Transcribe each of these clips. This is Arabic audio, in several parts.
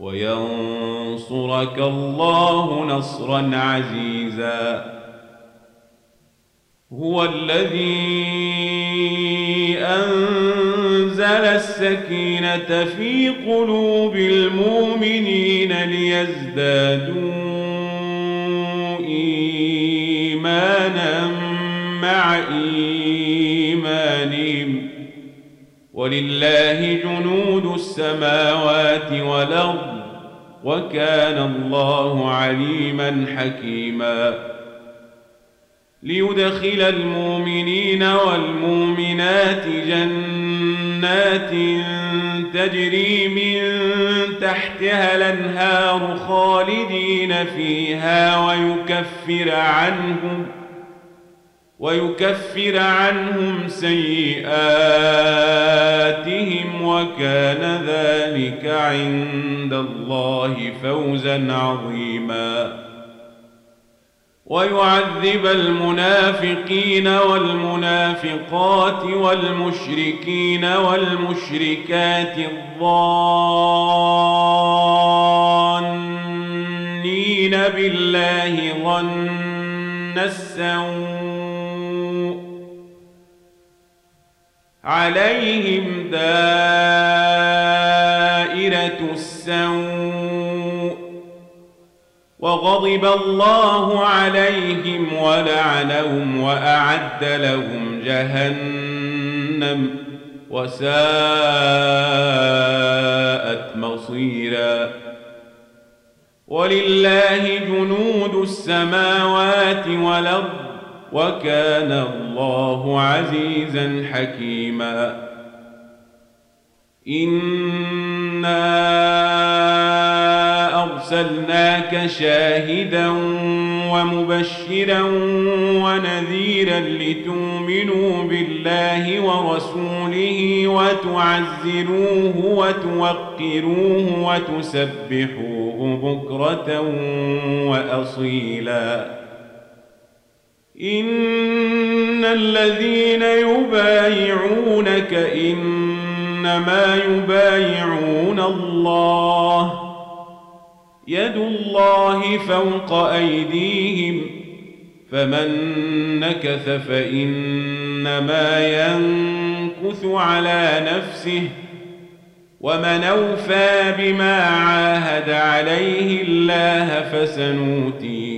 وينصرك الله نصرا عزيزا. هو الذي أنزل السكينة في قلوب المؤمنين ليزدادوا إيمانا مع إيمانهم. ولله جنود السماوات والأرض وكان الله عليما حكيما. ليدخل المؤمنين والمؤمنات جنات تجري من تحتها الأنهار خالدين فيها ويكفر عنهم ويكفر عنهم سيئاتهم وكان ذلك عند الله فوزا عظيما. ويعذب المنافقين والمنافقات والمشركين والمشركات الظانين بالله ظن السوء عليهم دائرة السوء وغضب الله عليهم ولعنهم وأعد لهم جهنم وساءت مصيرا ولله جنود السماوات والأرض وكان الله عزيزا حكيما. إنا أرسلناك شاهدا ومبشرا ونذيرا لتؤمنوا بالله ورسوله وتعزروه وتوقروه وتسبحوه بكرة وأصيلا. إن الذين يبايعونك إنما يبايعون الله يد الله فوق أيديهم فمن نكث فإنما ينكث على نفسه ومن أوفى بما عاهد عليه الله فسنوتيه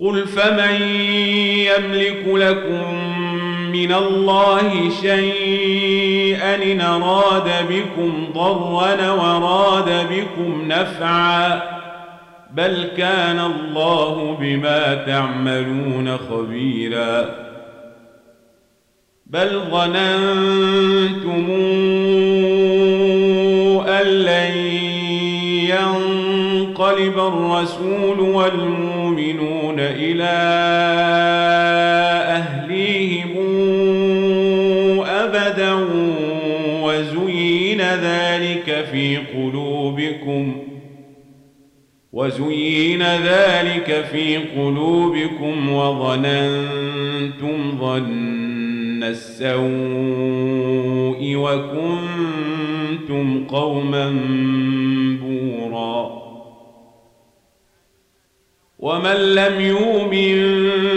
قل فمن يملك لكم من الله شيئا إن أراد بكم ضرا وراد بكم نفعا بل كان الله بما تعملون خبيرا بل ظننتم ينقلب الرسول والمؤمنون إلى أهليهم أبدا وزين ذلك في قلوبكم وزين ذلك في قلوبكم وظننتم ظن السوء وكنتم قوما بورا ومن لم يؤمن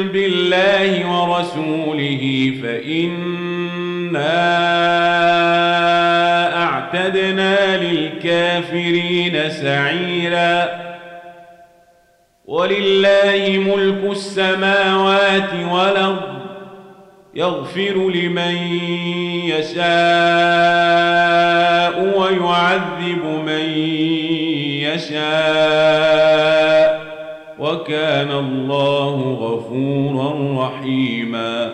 بالله ورسوله فإنا أعتدنا للكافرين سعيرا. ولله ملك السماوات والأرض يغفر لمن يشاء ويعذب وكان الله غفورا رحيما.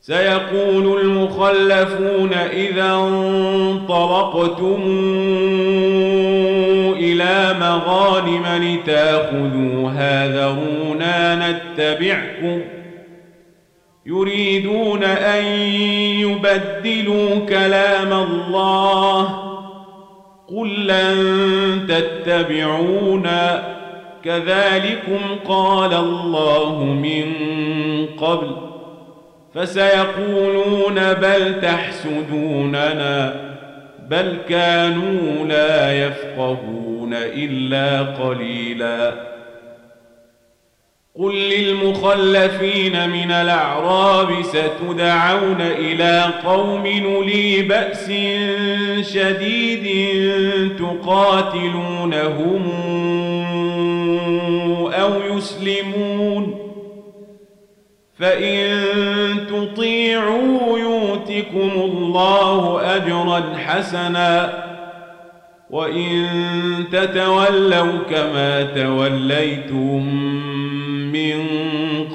سيقول المخلفون إذا انطلقتم إلى مغانم لتاخذوها ذرونا نتبعكم. يريدون أن يبدلوا كلام الله. قل لن تتبعونا. كذلكم قال الله من قبل فسيقولون بل تحسدوننا بل كانوا لا يفقهون إلا قليلاً قل للمخلفين من الأعراب ستدعون إلى قوم نلي بأس شديد تقاتلونهم أو يسلمون فإن تطيعوا يؤتكم الله أجرا حسنا وإن تتولوا كما توليتم من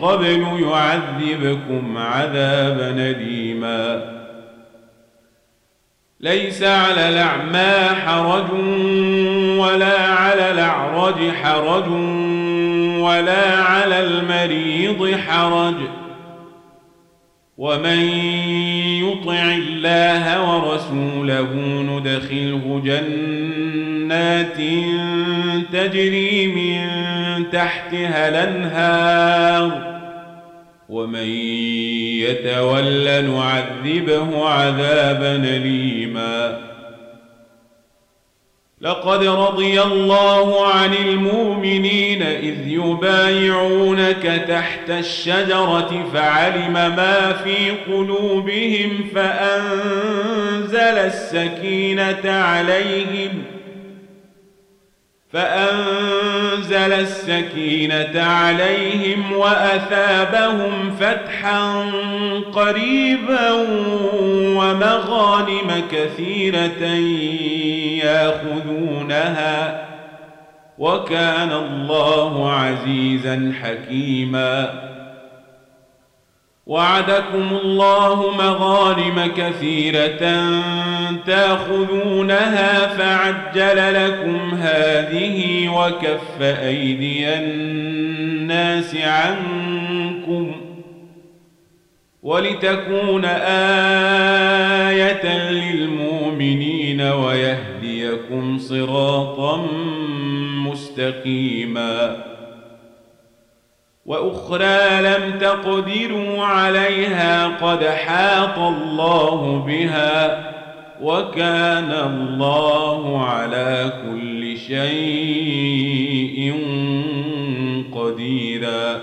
قبل يعذبكم عذابا أليما ليس على الأعمى حرج ولا على الأعرج حرج ولا على المريض حرج. ومن يطع الله ورسوله ندخله جنات تجري من تحتها الأنهار. ومن يتول نعذبه عذابا أليما. لقد رضي الله عن المؤمنين إذ يبايعونك تحت الشجرة فعلم ما في قلوبهم فأنزل السكينة عليهم فأنزل السكينة عليهم وأثابهم فتحا قريبا ومغانم كثيرة ياخذونها وكان الله عزيزا حكيما وعدكم الله مغانم كثيرة تأخذونها فعجل لكم هذه وكف أيدي الناس عنكم ولتكون آية للمؤمنين ويهديكم صراطا مستقيماً وأخرى لم تقدروا عليها قد حاط الله بها وكان الله على كل شيء قديرا.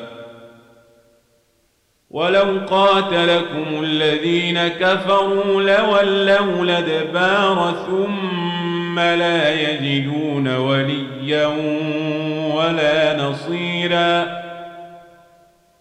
ولو قاتلكم الذين كفروا لولوا الأدبار ثم لا يجدون وليا ولا نصيرا.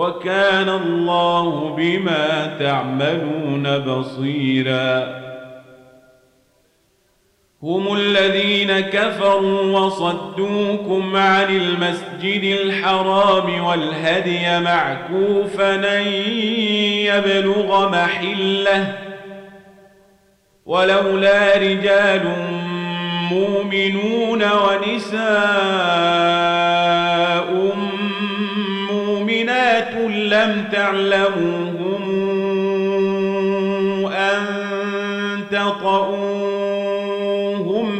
وكان الله بما تعملون بصيرا. هم الذين كفروا وصدوكم عن المسجد الحرام والهدي معكوفا يبلغ محلة. ولولا رجال مؤمنون ونساء لم تعلموهم أن تطؤوهم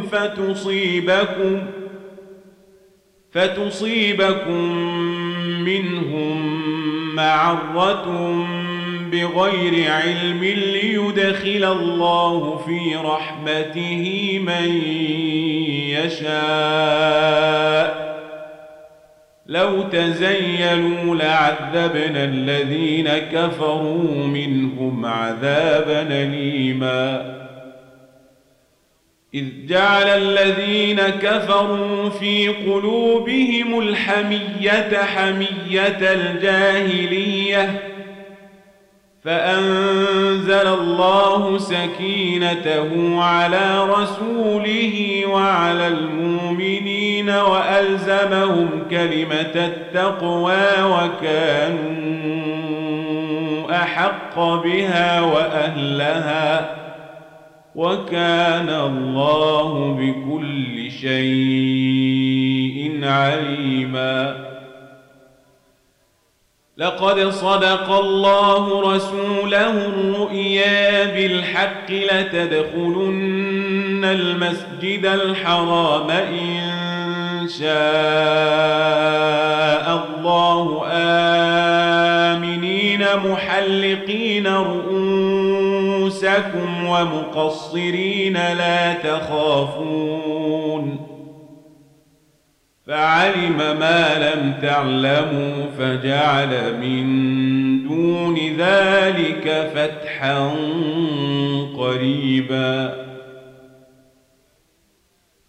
فتصيبكم فتصيبكم منهم معرة بغير علم ليدخل الله في رحمته من يشاء لو تزيلوا لعذبنا الذين كفروا منهم عذابا أليماً. إذ جعل الذين كفروا في قلوبهم الحمية حمية الجاهلية فأنزل الله سكينته على رسوله وعلى المؤمنين وألزمهم كلمة التقوى وكانوا أحق بها وأهلها وكان الله بكل شيء عليما لقد صدق الله رسوله الرؤيا بالحق لتدخلن المسجد الحرام إن شاء الله آمنين محلقين رؤوسكم ومقصرين لا تخافون فعلم ما لم تعلموا فجعل من دون ذلك فتحا قريبا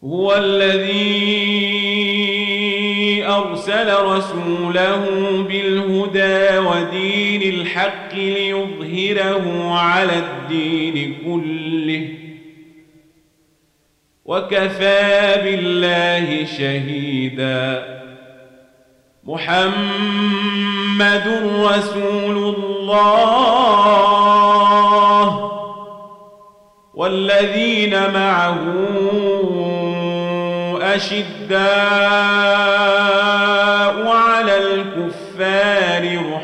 هو الذي أرسل رسوله بالهدى ودين الحق ليظهره على الدين كله. وكفى بالله شهيدا. محمد رسول الله. والذين معه أشداء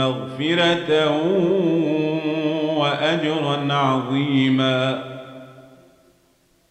مغفرة وأجرا عظيماً